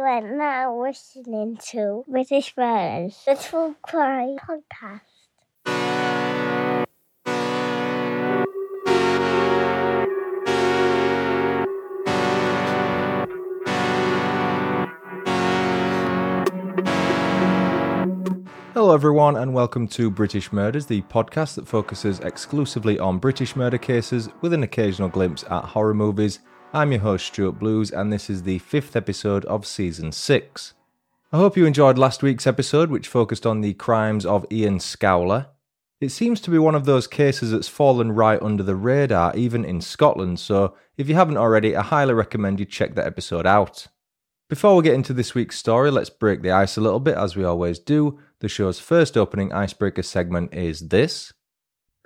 You are now listening to British Murders, the True Crime Podcast. Hello, everyone, and welcome to British Murders, the podcast that focuses exclusively on British murder cases with an occasional glimpse at horror movies. I'm your host, Stuart Blues, and this is the fifth episode of season six. I hope you enjoyed last week's episode, which focused on the crimes of Ian Scowler. It seems to be one of those cases that's fallen right under the radar, even in Scotland, so if you haven't already, I highly recommend you check that episode out. Before we get into this week's story, let's break the ice a little bit, as we always do. The show's first opening icebreaker segment is this.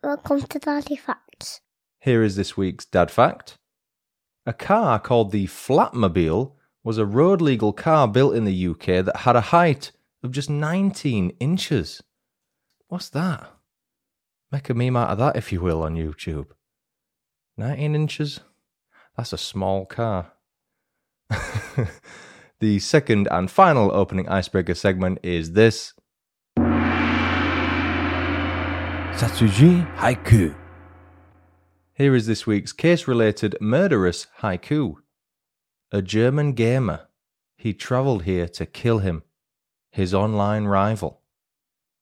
Welcome to Daddy Facts. Here is this week's Dad Fact. A car called the Flatmobile was a road legal car built in the UK that had a height of just 19 inches. What's that? Make a meme out of that, if you will, on YouTube. 19 inches? That's a small car. the second and final opening icebreaker segment is this. Satsuji Haiku. Here is this week's case related murderous haiku. A German gamer. He travelled here to kill him, his online rival.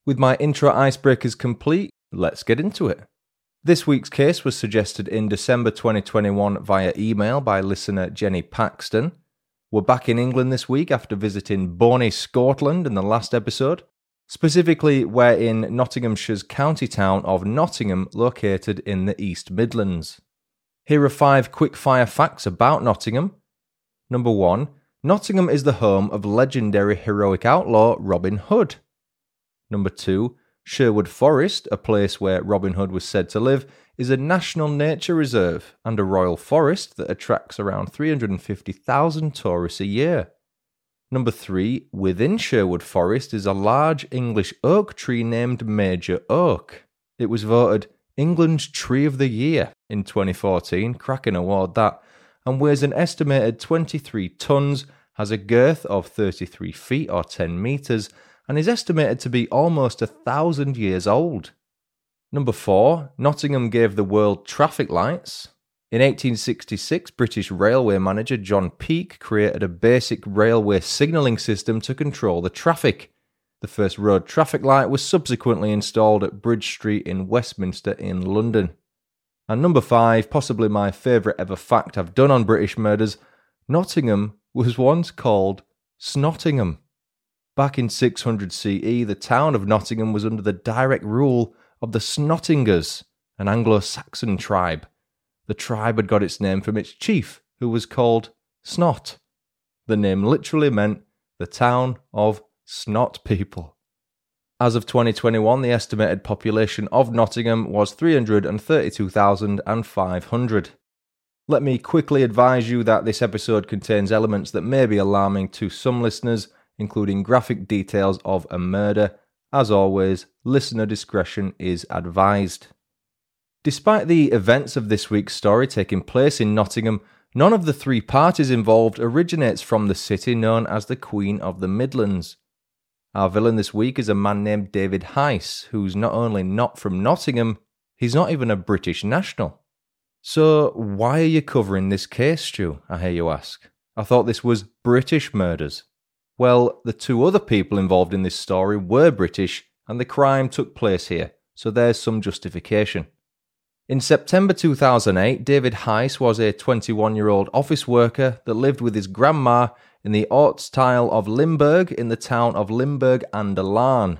With my intro icebreakers complete, let's get into it. This week's case was suggested in December 2021 via email by listener Jenny Paxton. We're back in England this week after visiting Bonnie, Scotland in the last episode. Specifically, we're in Nottinghamshire's county town of Nottingham, located in the East Midlands. Here are five quick-fire facts about Nottingham. Number one, Nottingham is the home of legendary heroic outlaw Robin Hood. Number two, Sherwood Forest, a place where Robin Hood was said to live, is a national nature reserve and a royal forest that attracts around 350,000 tourists a year. Number three, within Sherwood Forest is a large English oak tree named Major Oak. It was voted England's Tree of the Year in 2014, cracking award that, and weighs an estimated 23 tonnes, has a girth of 33 feet or 10 metres, and is estimated to be almost a thousand years old. Number four, Nottingham gave the world traffic lights. In 1866, British railway manager John Peake created a basic railway signalling system to control the traffic. The first road traffic light was subsequently installed at Bridge Street in Westminster in London. And number five, possibly my favourite ever fact I've done on British murders, Nottingham was once called Snottingham. Back in 600 CE, the town of Nottingham was under the direct rule of the Snottingers, an Anglo Saxon tribe. The tribe had got its name from its chief, who was called Snot. The name literally meant the town of Snot people. As of 2021, the estimated population of Nottingham was 332,500. Let me quickly advise you that this episode contains elements that may be alarming to some listeners, including graphic details of a murder. As always, listener discretion is advised. Despite the events of this week's story taking place in Nottingham, none of the three parties involved originates from the city known as the Queen of the Midlands. Our villain this week is a man named David Heiss, who's not only not from Nottingham, he's not even a British national. So, why are you covering this case, Stu? I hear you ask. I thought this was British murders. Well, the two other people involved in this story were British, and the crime took place here, so there's some justification. In September 2008, David Heiss was a 21 year old office worker that lived with his grandma in the Ortsteil of Limburg in the town of Limburg an der Lahn.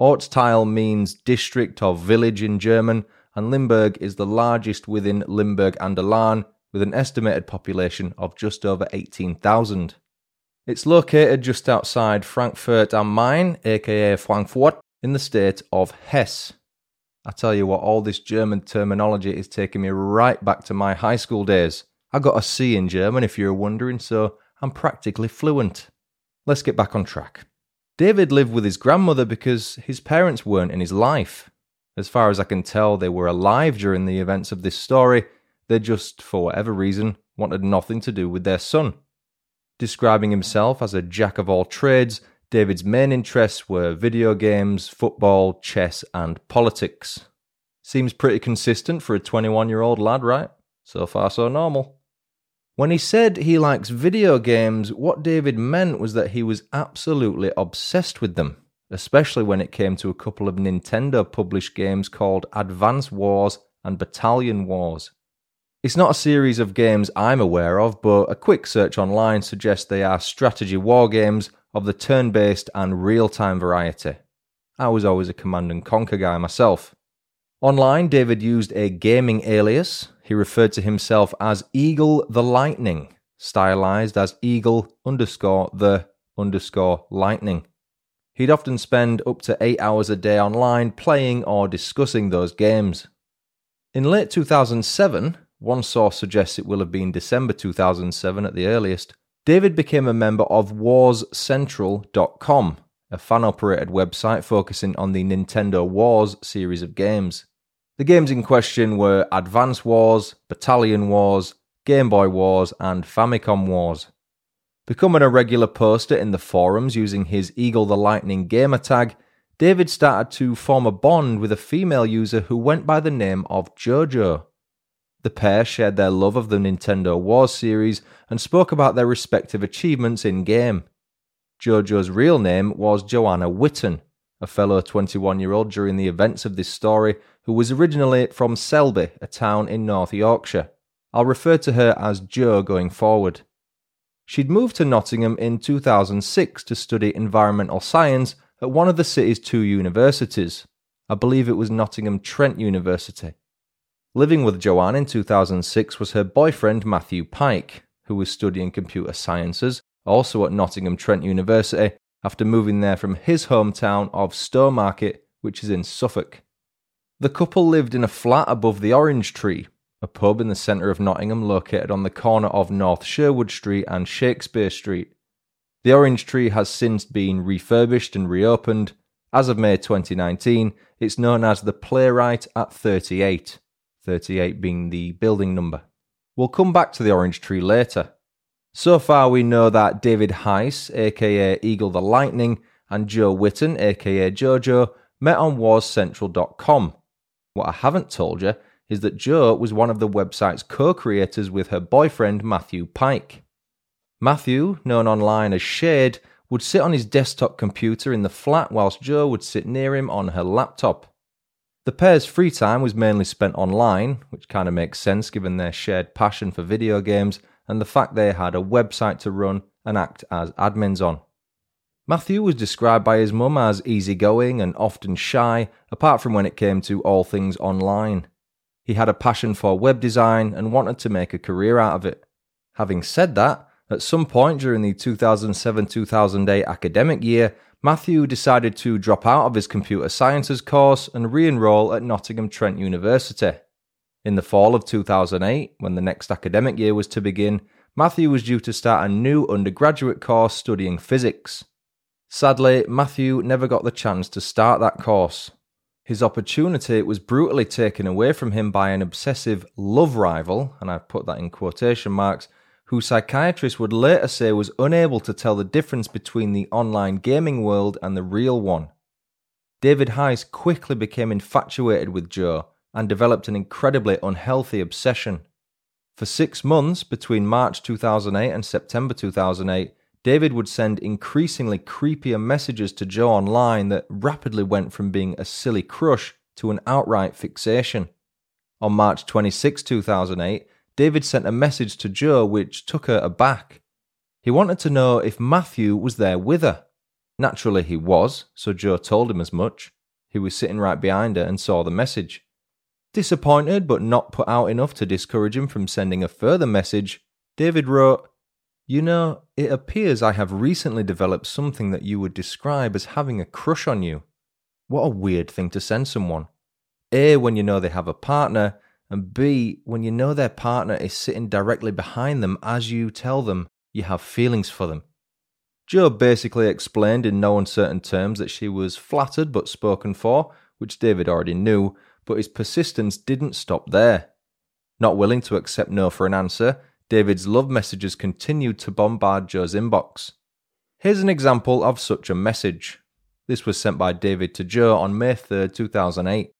Ortsteil means district or village in German, and Limburg is the largest within Limburg an der Lahn with an estimated population of just over 18,000. It's located just outside Frankfurt am Main, aka Frankfurt, in the state of Hesse. I tell you what, all this German terminology is taking me right back to my high school days. I got a C in German, if you're wondering, so I'm practically fluent. Let's get back on track. David lived with his grandmother because his parents weren't in his life. As far as I can tell, they were alive during the events of this story. They just, for whatever reason, wanted nothing to do with their son. Describing himself as a jack of all trades, David's main interests were video games, football, chess, and politics. Seems pretty consistent for a 21 year old lad, right? So far, so normal. When he said he likes video games, what David meant was that he was absolutely obsessed with them, especially when it came to a couple of Nintendo published games called Advance Wars and Battalion Wars. It's not a series of games I'm aware of, but a quick search online suggests they are strategy war games of the turn based and real time variety. I was always a Command and Conquer guy myself. Online, David used a gaming alias, he referred to himself as Eagle the Lightning, stylized as Eagle underscore the underscore lightning. He'd often spend up to eight hours a day online playing or discussing those games. In late 2007, one source suggests it will have been December 2007 at the earliest, David became a member of WarsCentral.com, a fan operated website focusing on the Nintendo Wars series of games. The games in question were Advance Wars, Battalion Wars, Game Boy Wars, and Famicom Wars. Becoming a regular poster in the forums using his Eagle the Lightning gamer tag, David started to form a bond with a female user who went by the name of JoJo. The pair shared their love of the Nintendo Wars series and spoke about their respective achievements in game. JoJo's real name was Joanna Witton, a fellow 21 year old during the events of this story who was originally from Selby, a town in North Yorkshire. I'll refer to her as Jo going forward. She'd moved to Nottingham in 2006 to study environmental science at one of the city's two universities. I believe it was Nottingham Trent University. Living with Joanne in 2006 was her boyfriend Matthew Pyke, who was studying computer sciences, also at Nottingham Trent University, after moving there from his hometown of Stowmarket, which is in Suffolk. The couple lived in a flat above the Orange Tree, a pub in the centre of Nottingham located on the corner of North Sherwood Street and Shakespeare Street. The Orange Tree has since been refurbished and reopened. As of May 2019, it's known as the Playwright at 38, 38 being the building number. We'll come back to the Orange Tree later. So far, we know that David Heiss, aka Eagle the Lightning, and Jo Witton, aka Jojo, met on warscentral.com what I haven't told you is that Jo was one of the website's co creators with her boyfriend Matthew Pyke. Matthew, known online as Shade, would sit on his desktop computer in the flat whilst Jo would sit near him on her laptop. The pair's free time was mainly spent online, which kind of makes sense given their shared passion for video games and the fact they had a website to run and act as admins on. Matthew was described by his mum as easygoing and often shy, apart from when it came to all things online. He had a passion for web design and wanted to make a career out of it. Having said that, at some point during the 2007 2008 academic year, Matthew decided to drop out of his computer sciences course and re enroll at Nottingham Trent University. In the fall of 2008, when the next academic year was to begin, Matthew was due to start a new undergraduate course studying physics. Sadly, Matthew never got the chance to start that course. His opportunity was brutally taken away from him by an obsessive love rival, and I've put that in quotation marks, who psychiatrists would later say was unable to tell the difference between the online gaming world and the real one. David Heiss quickly became infatuated with Jo and developed an incredibly unhealthy obsession. For six months, between March 2008 and September 2008, David would send increasingly creepier messages to Jo online that rapidly went from being a silly crush to an outright fixation. On March 26, 2008, David sent a message to Jo which took her aback. He wanted to know if Matthew was there with her. Naturally, he was, so Jo told him as much. He was sitting right behind her and saw the message. Disappointed but not put out enough to discourage him from sending a further message, David wrote, you know, it appears I have recently developed something that you would describe as having a crush on you. What a weird thing to send someone. A, when you know they have a partner, and B, when you know their partner is sitting directly behind them as you tell them you have feelings for them. Jo basically explained in no uncertain terms that she was flattered but spoken for, which David already knew, but his persistence didn't stop there. Not willing to accept no for an answer, David's love messages continued to bombard Jo's inbox. Here's an example of such a message. This was sent by David to Jo on May 3, 2008.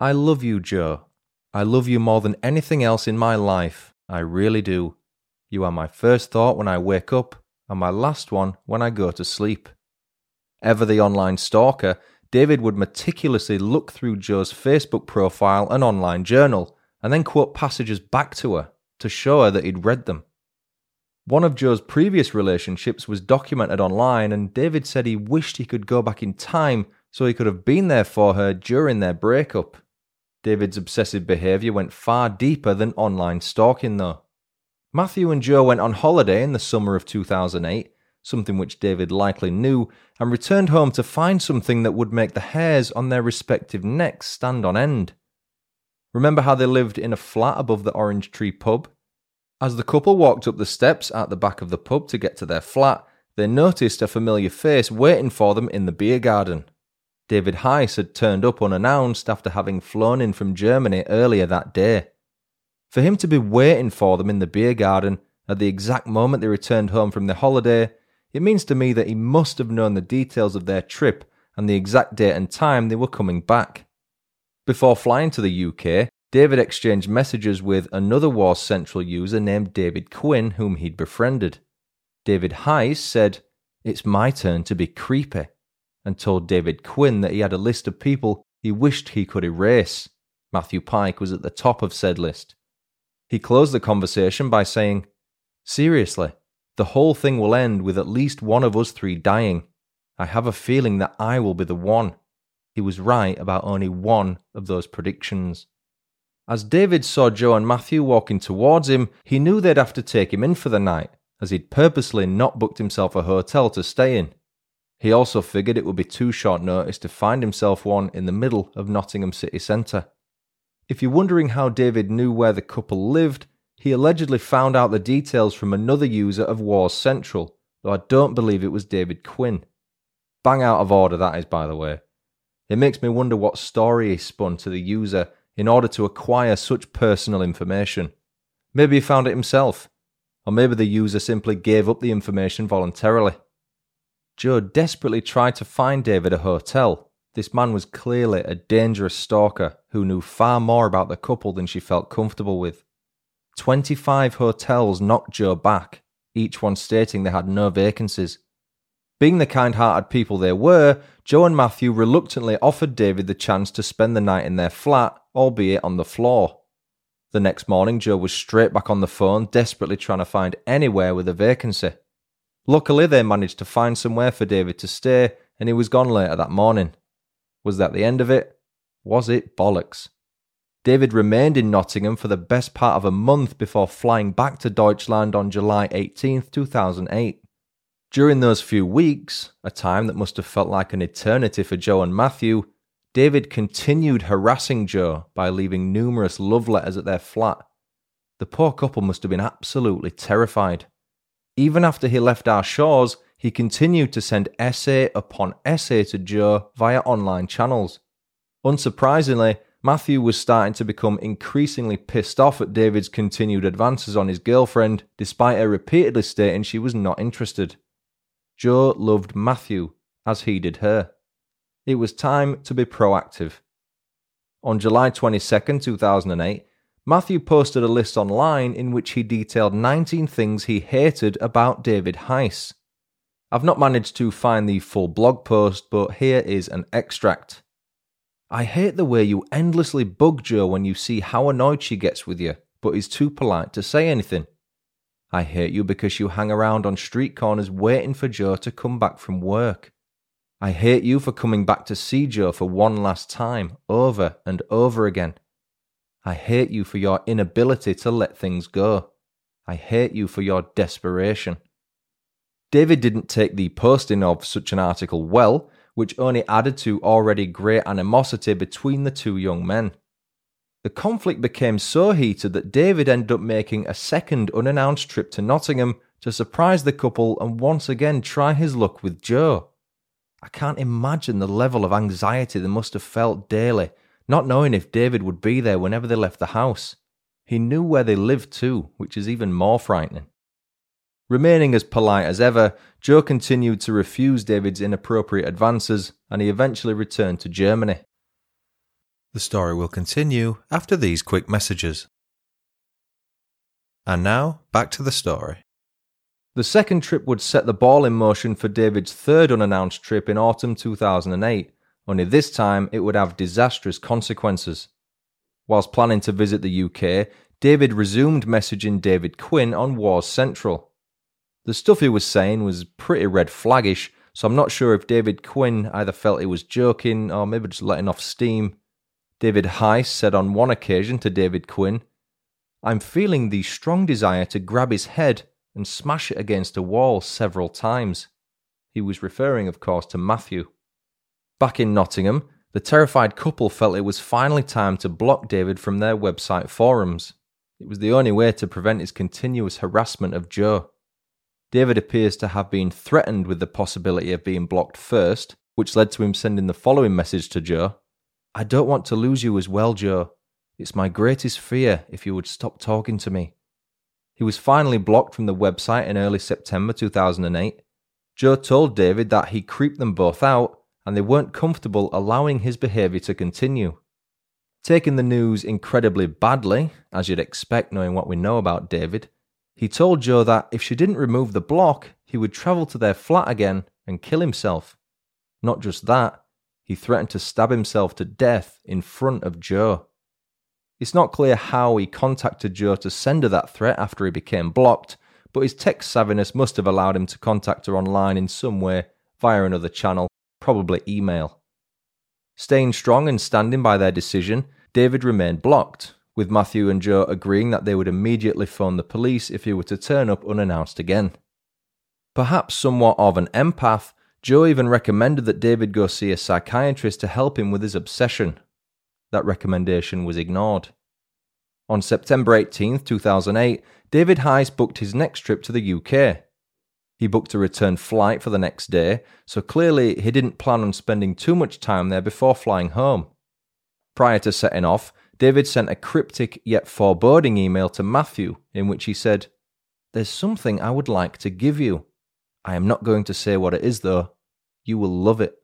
I love you, Jo. I love you more than anything else in my life. I really do. You are my first thought when I wake up, and my last one when I go to sleep. Ever the online stalker, David would meticulously look through Jo's Facebook profile and online journal, and then quote passages back to her to show her that he'd read them. One of Jo's previous relationships was documented online, and David said he wished he could go back in time so he could have been there for her during their breakup. David's obsessive behaviour went far deeper than online stalking, though. Matthew and Jo went on holiday in the summer of 2008, something which David likely knew, and returned home to find something that would make the hairs on their respective necks stand on end. Remember how they lived in a flat above the Orange Tree pub? As the couple walked up the steps at the back of the pub to get to their flat, they noticed a familiar face waiting for them in the beer garden. David Heiss had turned up unannounced after having flown in from Germany earlier that day. For him to be waiting for them in the beer garden at the exact moment they returned home from their holiday, it means to me that he must have known the details of their trip and the exact date and time they were coming back. Before flying to the UK, David exchanged messages with another Wars Central user named David Quinn, whom he'd befriended. David Heiss said, It's my turn to be creepy, and told David Quinn that he had a list of people he wished he could erase. Matthew Pyke was at the top of said list. He closed the conversation by saying, Seriously, the whole thing will end with at least one of us three dying. I have a feeling that I will be the one. He was right about only one of those predictions. As David saw Jo and Matthew walking towards him, he knew they'd have to take him in for the night, as he'd purposely not booked himself a hotel to stay in. He also figured it would be too short notice to find himself one in the middle of Nottingham city centre. If you're wondering how David knew where the couple lived, he allegedly found out the details from another user of Wars Central, though I don't believe it was David Quinn. Bang out of order, that is, by the way. It makes me wonder what story he spun to the user in order to acquire such personal information. Maybe he found it himself, or maybe the user simply gave up the information voluntarily. Jo desperately tried to find David a hotel. This man was clearly a dangerous stalker who knew far more about the couple than she felt comfortable with. 25 hotels knocked Jo back, each one stating they had no vacancies. Being the kind hearted people they were, Jo and Matthew reluctantly offered David the chance to spend the night in their flat, albeit on the floor. The next morning, Jo was straight back on the phone, desperately trying to find anywhere with a vacancy. Luckily, they managed to find somewhere for David to stay, and he was gone later that morning. Was that the end of it? Was it bollocks? David remained in Nottingham for the best part of a month before flying back to Deutschland on July 18, 2008. During those few weeks, a time that must have felt like an eternity for Jo and Matthew, David continued harassing Jo by leaving numerous love letters at their flat. The poor couple must have been absolutely terrified. Even after he left our shores, he continued to send essay upon essay to Jo via online channels. Unsurprisingly, Matthew was starting to become increasingly pissed off at David's continued advances on his girlfriend, despite her repeatedly stating she was not interested. Jo loved Matthew as he did her. It was time to be proactive. On July 22, 2008, Matthew posted a list online in which he detailed 19 things he hated about David Heiss. I've not managed to find the full blog post, but here is an extract. I hate the way you endlessly bug Jo when you see how annoyed she gets with you, but is too polite to say anything. I hate you because you hang around on street corners waiting for Jo to come back from work. I hate you for coming back to see Jo for one last time, over and over again. I hate you for your inability to let things go. I hate you for your desperation. David didn't take the posting of such an article well, which only added to already great animosity between the two young men. The conflict became so heated that David ended up making a second unannounced trip to Nottingham to surprise the couple and once again try his luck with Jo. I can't imagine the level of anxiety they must have felt daily, not knowing if David would be there whenever they left the house. He knew where they lived too, which is even more frightening. Remaining as polite as ever, Jo continued to refuse David's inappropriate advances and he eventually returned to Germany. The story will continue after these quick messages. And now, back to the story. The second trip would set the ball in motion for David's third unannounced trip in autumn 2008, only this time it would have disastrous consequences. Whilst planning to visit the UK, David resumed messaging David Quinn on Wars Central. The stuff he was saying was pretty red flaggish, so I'm not sure if David Quinn either felt he was joking or maybe just letting off steam. David Heiss said on one occasion to David Quinn, I'm feeling the strong desire to grab his head and smash it against a wall several times. He was referring, of course, to Matthew. Back in Nottingham, the terrified couple felt it was finally time to block David from their website forums. It was the only way to prevent his continuous harassment of Jo. David appears to have been threatened with the possibility of being blocked first, which led to him sending the following message to Jo I don't want to lose you as well, Jo. It's my greatest fear if you would stop talking to me. He was finally blocked from the website in early September 2008. Jo told David that he creeped them both out and they weren't comfortable allowing his behaviour to continue. Taking the news incredibly badly, as you'd expect knowing what we know about David, he told Jo that if she didn't remove the block, he would travel to their flat again and kill himself. Not just that, he threatened to stab himself to death in front of Jo. It's not clear how he contacted Jo to send her that threat after he became blocked, but his tech savviness must have allowed him to contact her online in some way via another channel, probably email. Staying strong and standing by their decision, David remained blocked, with Matthew and Jo agreeing that they would immediately phone the police if he were to turn up unannounced again. Perhaps somewhat of an empath, Jo even recommended that David go see a psychiatrist to help him with his obsession, that recommendation was ignored. On September 18, 2008, David Heiss booked his next trip to the UK. He booked a return flight for the next day, so clearly he didn't plan on spending too much time there before flying home. Prior to setting off, David sent a cryptic yet foreboding email to Matthew in which he said, There's something I would like to give you. I am not going to say what it is, though. You will love it.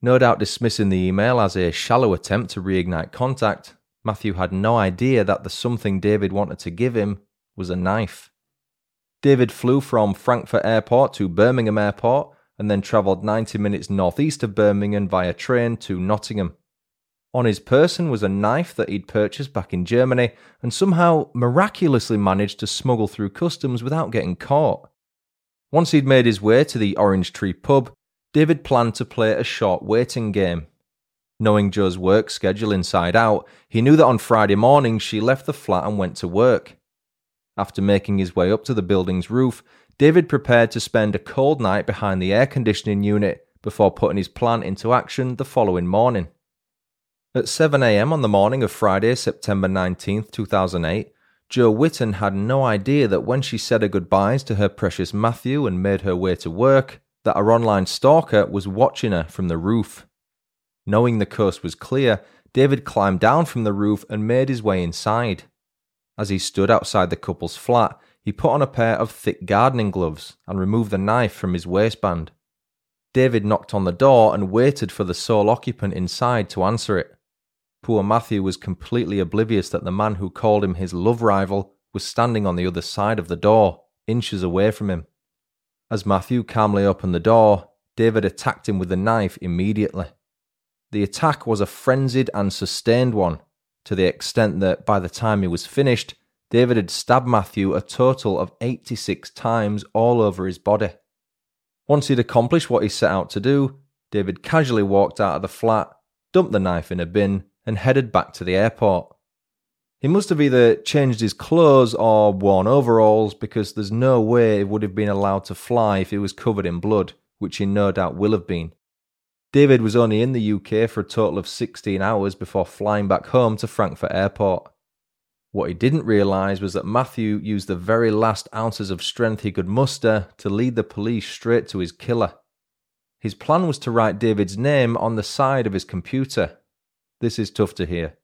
No doubt dismissing the email as a shallow attempt to reignite contact, Matthew had no idea that the something David wanted to give him was a knife. David flew from Frankfurt Airport to Birmingham Airport and then travelled 90 minutes northeast of Birmingham via train to Nottingham. On his person was a knife that he'd purchased back in Germany and somehow miraculously managed to smuggle through customs without getting caught. Once he'd made his way to the Orange Tree pub, David planned to play a short waiting game. Knowing Jo's work schedule inside out, he knew that on Friday morning she left the flat and went to work. After making his way up to the building's roof, David prepared to spend a cold night behind the air conditioning unit before putting his plan into action the following morning. At 7am on the morning of Friday, September 19, 2008, Jo Witton had no idea that when she said her goodbyes to her precious Matthew and made her way to work, that her online stalker was watching her from the roof. Knowing the coast was clear, David climbed down from the roof and made his way inside. As he stood outside the couple's flat, he put on a pair of thick gardening gloves and removed the knife from his waistband. David knocked on the door and waited for the sole occupant inside to answer it. Poor Matthew was completely oblivious that the man who called him his love rival was standing on the other side of the door, inches away from him. As Matthew calmly opened the door, David attacked him with the knife immediately. The attack was a frenzied and sustained one, to the extent that by the time he was finished, David had stabbed Matthew a total of 86 times all over his body. Once he'd accomplished what he set out to do, David casually walked out of the flat, dumped the knife in a bin, and headed back to the airport. He must have either changed his clothes or worn overalls because there's no way he would have been allowed to fly if he was covered in blood, which he no doubt will have been. David was only in the UK for a total of 16 hours before flying back home to Frankfurt Airport. What he didn't realise was that Matthew used the very last ounces of strength he could muster to lead the police straight to his killer. His plan was to write David's name on the side of his computer. This is tough to hear.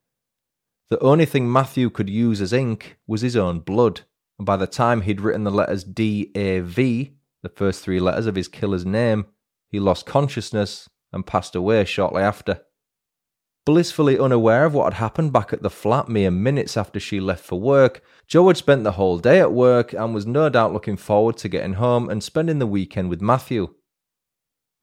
The only thing Matthew could use as ink was his own blood, and by the time he'd written the letters D A V, the first three letters of his killer's name, he lost consciousness and passed away shortly after. Blissfully unaware of what had happened back at the flat mere minutes after she left for work, Jo had spent the whole day at work and was no doubt looking forward to getting home and spending the weekend with Matthew.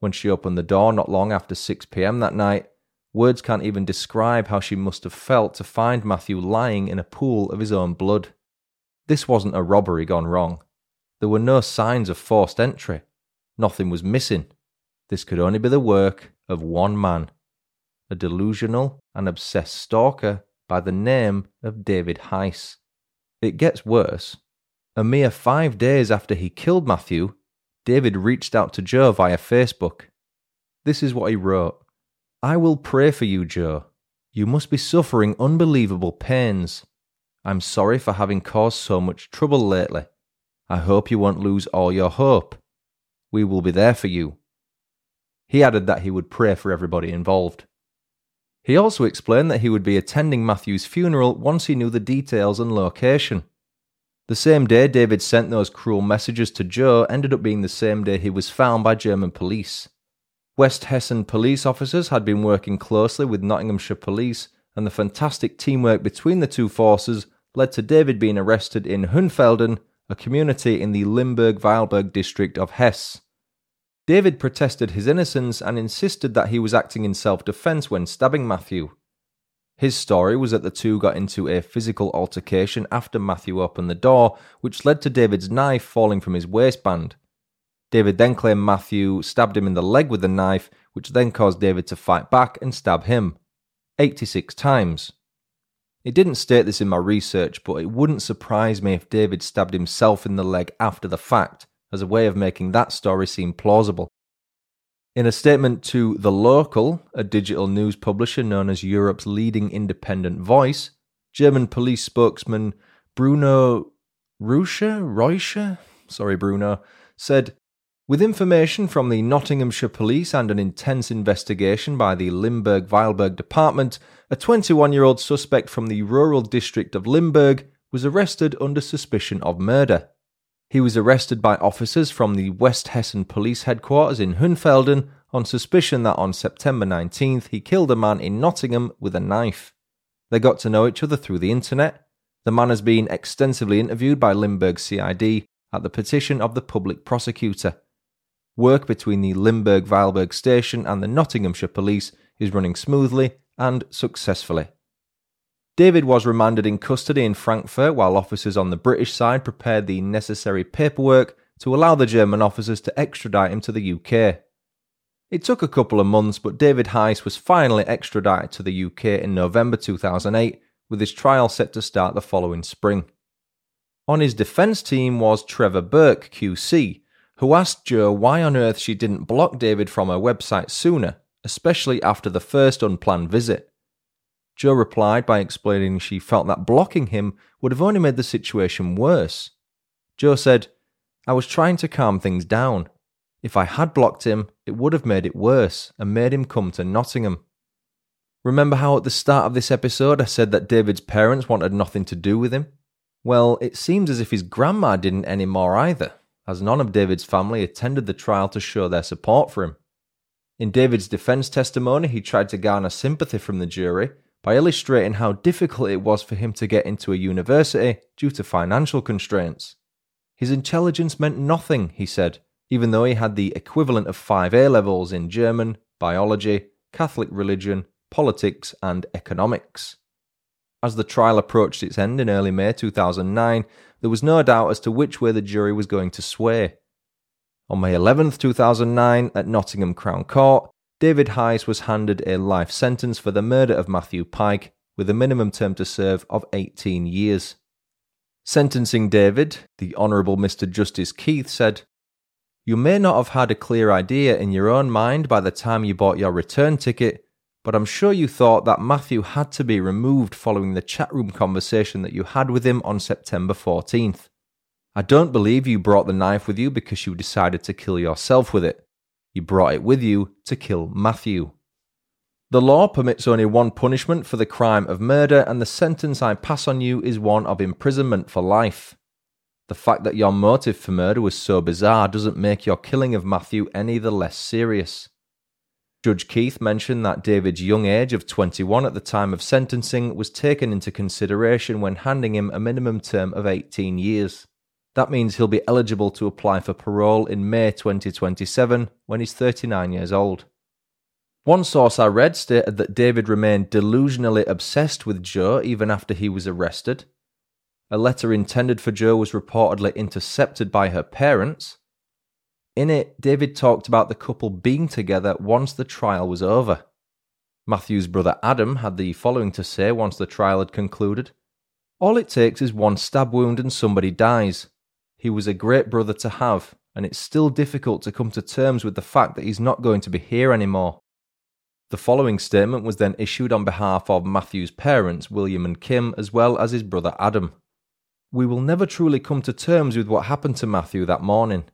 When she opened the door not long after 6 pm that night, words can't even describe how she must have felt to find Matthew lying in a pool of his own blood. This wasn't a robbery gone wrong. There were no signs of forced entry. Nothing was missing. This could only be the work of one man a delusional and obsessed stalker by the name of David Heiss. It gets worse. A mere five days after he killed Matthew, David reached out to Jo via Facebook. This is what he wrote I will pray for you, Jo. You must be suffering unbelievable pains. I'm sorry for having caused so much trouble lately. I hope you won't lose all your hope. We will be there for you. He added that he would pray for everybody involved. He also explained that he would be attending Matthew's funeral once he knew the details and location. The same day David sent those cruel messages to Jo ended up being the same day he was found by German police. West Hessen police officers had been working closely with Nottinghamshire police, and the fantastic teamwork between the two forces led to David being arrested in Hunfelden, a community in the Limburg Weilburg district of Hesse. David protested his innocence and insisted that he was acting in self defense when stabbing Matthew. His story was that the two got into a physical altercation after Matthew opened the door, which led to David's knife falling from his waistband. David then claimed Matthew stabbed him in the leg with the knife, which then caused David to fight back and stab him 86 times. It didn't state this in my research, but it wouldn't surprise me if David stabbed himself in the leg after the fact as a way of making that story seem plausible. In a statement to The Local, a digital news publisher known as Europe's leading independent voice, German police spokesman Bruno Ruscher, Reuscher, sorry Bruno, said, with information from the Nottinghamshire Police and an intense investigation by the Limburg Weilburg Department, a 21 year old suspect from the rural district of Limburg was arrested under suspicion of murder. He was arrested by officers from the West Hessen Police Headquarters in Hunfelden on suspicion that on September 19th he killed a man in Nottingham with a knife. They got to know each other through the internet. The man has been extensively interviewed by Limburg CID at the petition of the public prosecutor. Work between the Limburg Weilburg station and the Nottinghamshire police is running smoothly and successfully. David was remanded in custody in Frankfurt while officers on the British side prepared the necessary paperwork to allow the German officers to extradite him to the UK. It took a couple of months, but David Heiss was finally extradited to the UK in November 2008, with his trial set to start the following spring. On his defence team was Trevor Burke, QC, who asked Jo why on earth she didn't block David from her website sooner, especially after the first unplanned visit. Jo replied by explaining she felt that blocking him would have only made the situation worse. Jo said, I was trying to calm things down. If I had blocked him, it would have made it worse and made him come to Nottingham. Remember how at the start of this episode I said that David's parents wanted nothing to do with him? Well, it seems as if his grandma didn't anymore either, as none of David's family attended the trial to show their support for him. In David's defense testimony, he tried to garner sympathy from the jury by illustrating how difficult it was for him to get into a university due to financial constraints. His intelligence meant nothing, he said, even though he had the equivalent of five A levels in German, biology, Catholic religion, politics, and economics. As the trial approached its end in early May 2009, there was no doubt as to which way the jury was going to sway. On May 11, 2009, at Nottingham Crown Court, David Heiss was handed a life sentence for the murder of Matthew Pyke, with a minimum term to serve of 18 years. Sentencing David, the Honourable Mr. Justice Keith said, You may not have had a clear idea in your own mind by the time you bought your return ticket, but I'm sure you thought that Matthew had to be removed following the chatroom conversation that you had with him on September 14th. I don't believe you brought the knife with you because you decided to kill yourself with it. You brought it with you to kill Matthew. The law permits only one punishment for the crime of murder, and the sentence I pass on you is one of imprisonment for life. The fact that your motive for murder was so bizarre doesn't make your killing of Matthew any the less serious. Judge Keith mentioned that David's young age of 21 at the time of sentencing was taken into consideration when handing him a minimum term of 18 years. That means he'll be eligible to apply for parole in May 2027 when he's 39 years old. One source I read stated that David remained delusionally obsessed with Jo even after he was arrested. A letter intended for Jo was reportedly intercepted by her parents. In it, David talked about the couple being together once the trial was over. Matthew's brother Adam had the following to say once the trial had concluded All it takes is one stab wound and somebody dies. He was a great brother to have, and it's still difficult to come to terms with the fact that he's not going to be here anymore. The following statement was then issued on behalf of Matthew's parents, William and Kim, as well as his brother Adam. We will never truly come to terms with what happened to Matthew that morning.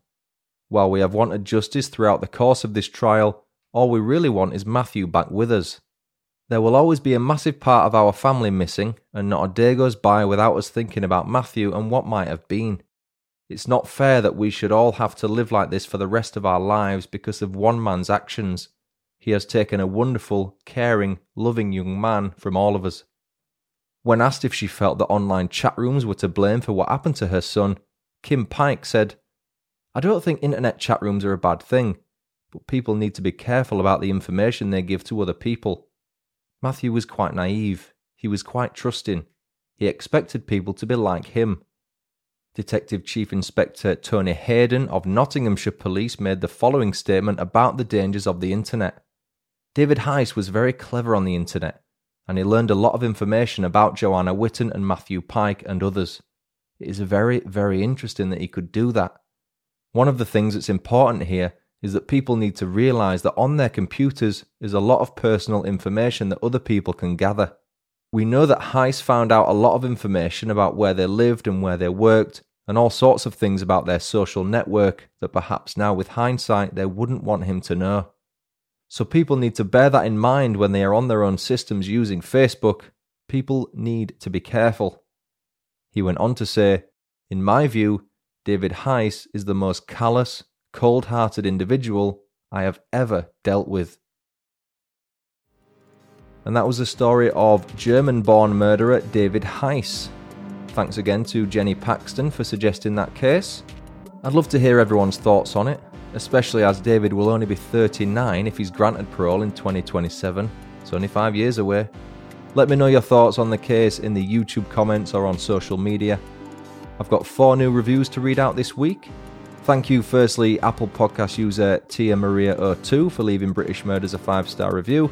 While we have wanted justice throughout the course of this trial, all we really want is Matthew back with us. There will always be a massive part of our family missing, and not a day goes by without us thinking about Matthew and what might have been. It's not fair that we should all have to live like this for the rest of our lives because of one man's actions. He has taken a wonderful, caring, loving young man from all of us. When asked if she felt that online chat rooms were to blame for what happened to her son, Kim Pyke said, I don't think internet chat rooms are a bad thing, but people need to be careful about the information they give to other people. Matthew was quite naive. He was quite trusting. He expected people to be like him. Detective Chief Inspector Tony Hayden of Nottinghamshire Police made the following statement about the dangers of the internet. David Heiss was very clever on the internet and he learned a lot of information about Joanna Witton and Matthew Pyke and others. It is very, very interesting that he could do that. One of the things that's important here is that people need to realize that on their computers is a lot of personal information that other people can gather. We know that Heiss found out a lot of information about where they lived and where they worked, and all sorts of things about their social network that perhaps now, with hindsight, they wouldn't want him to know. So people need to bear that in mind when they are on their own systems using Facebook. People need to be careful. He went on to say, In my view, David Heiss is the most callous, cold hearted individual I have ever dealt with. And that was the story of German born murderer David Heiss. Thanks again to Jenny Paxton for suggesting that case. I'd love to hear everyone's thoughts on it especially as David will only be 39 if he's granted parole in 2027. so only five years away. Let me know your thoughts on the case in the YouTube comments or on social media. I've got four new reviews to read out this week. Thank you, firstly, Apple Podcast user Tia Maria O2 for leaving British Murders a five star review.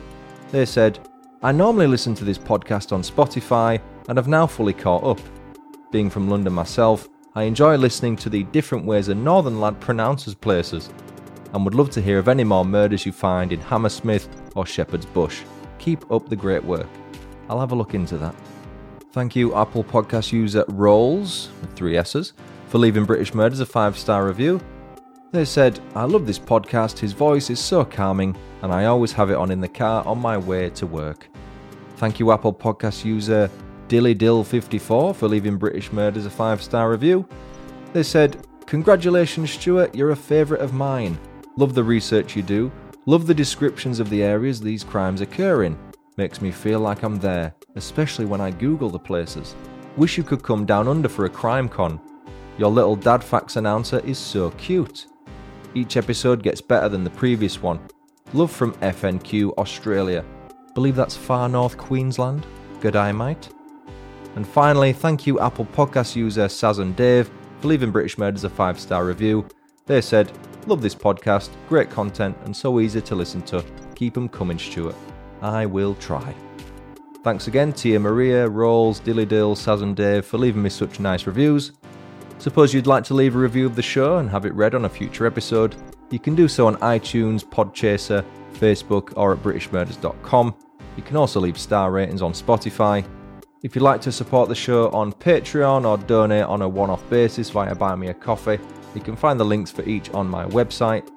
They said, I normally listen to this podcast on Spotify and have now fully caught up. Being from London myself, I enjoy listening to the different ways a northern lad pronounces places, and would love to hear of any more murders you find in Hammersmith or Shepherd's Bush. Keep up the great work. I'll have a look into that. Thank you, Apple Podcast user Rolls, with three S's, for leaving British Murders a five star review. They said, I love this podcast, his voice is so calming, and I always have it on in the car on my way to work. Thank you, Apple Podcast user Dilly Dill 54 for leaving British Murders a 5 star review. They said, Congratulations, Stuart, you're a favourite of mine. Love the research you do. Love the descriptions of the areas these crimes occur in. Makes me feel like I'm there, especially when I Google the places. Wish you could come down under for a crime con. Your little dad facts announcer is so cute. Each episode gets better than the previous one. Love from FNQ Australia. Believe that's far north Queensland. Good eye, mate. And finally, thank you, Apple Podcast user Saz and Dave, for leaving British Murders a five star review. They said, Love this podcast, great content, and so easy to listen to. Keep them coming, Stuart. I will try. Thanks again, Tia Maria, Rolls, Dilly Dill, Saz and Dave, for leaving me such nice reviews. Suppose you'd like to leave a review of the show and have it read on a future episode. You can do so on iTunes, Podchaser, Facebook, or at BritishMurders.com. You can also leave star ratings on Spotify, if you'd like to support the show on Patreon or donate on a one off basis via Buy Me a Coffee, you can find the links for each on my website.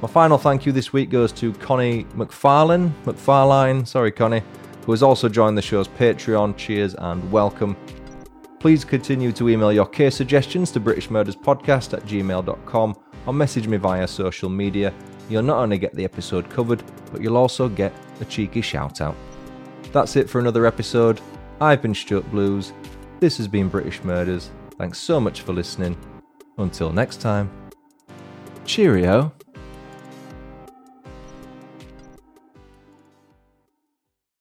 My final thank you this week goes to Connie McFarlane, McFarlane, sorry Connie, who has also joined the show's Patreon. Cheers and welcome. Please continue to email your case suggestions to britishmurderspodcast at gmail.com or message me via social media. You'll not only get the episode covered, but you'll also get a cheeky shout out. That's it for another episode. I've been Stuart Blues. This has been British Murders. Thanks so much for listening. Until next time, cheerio.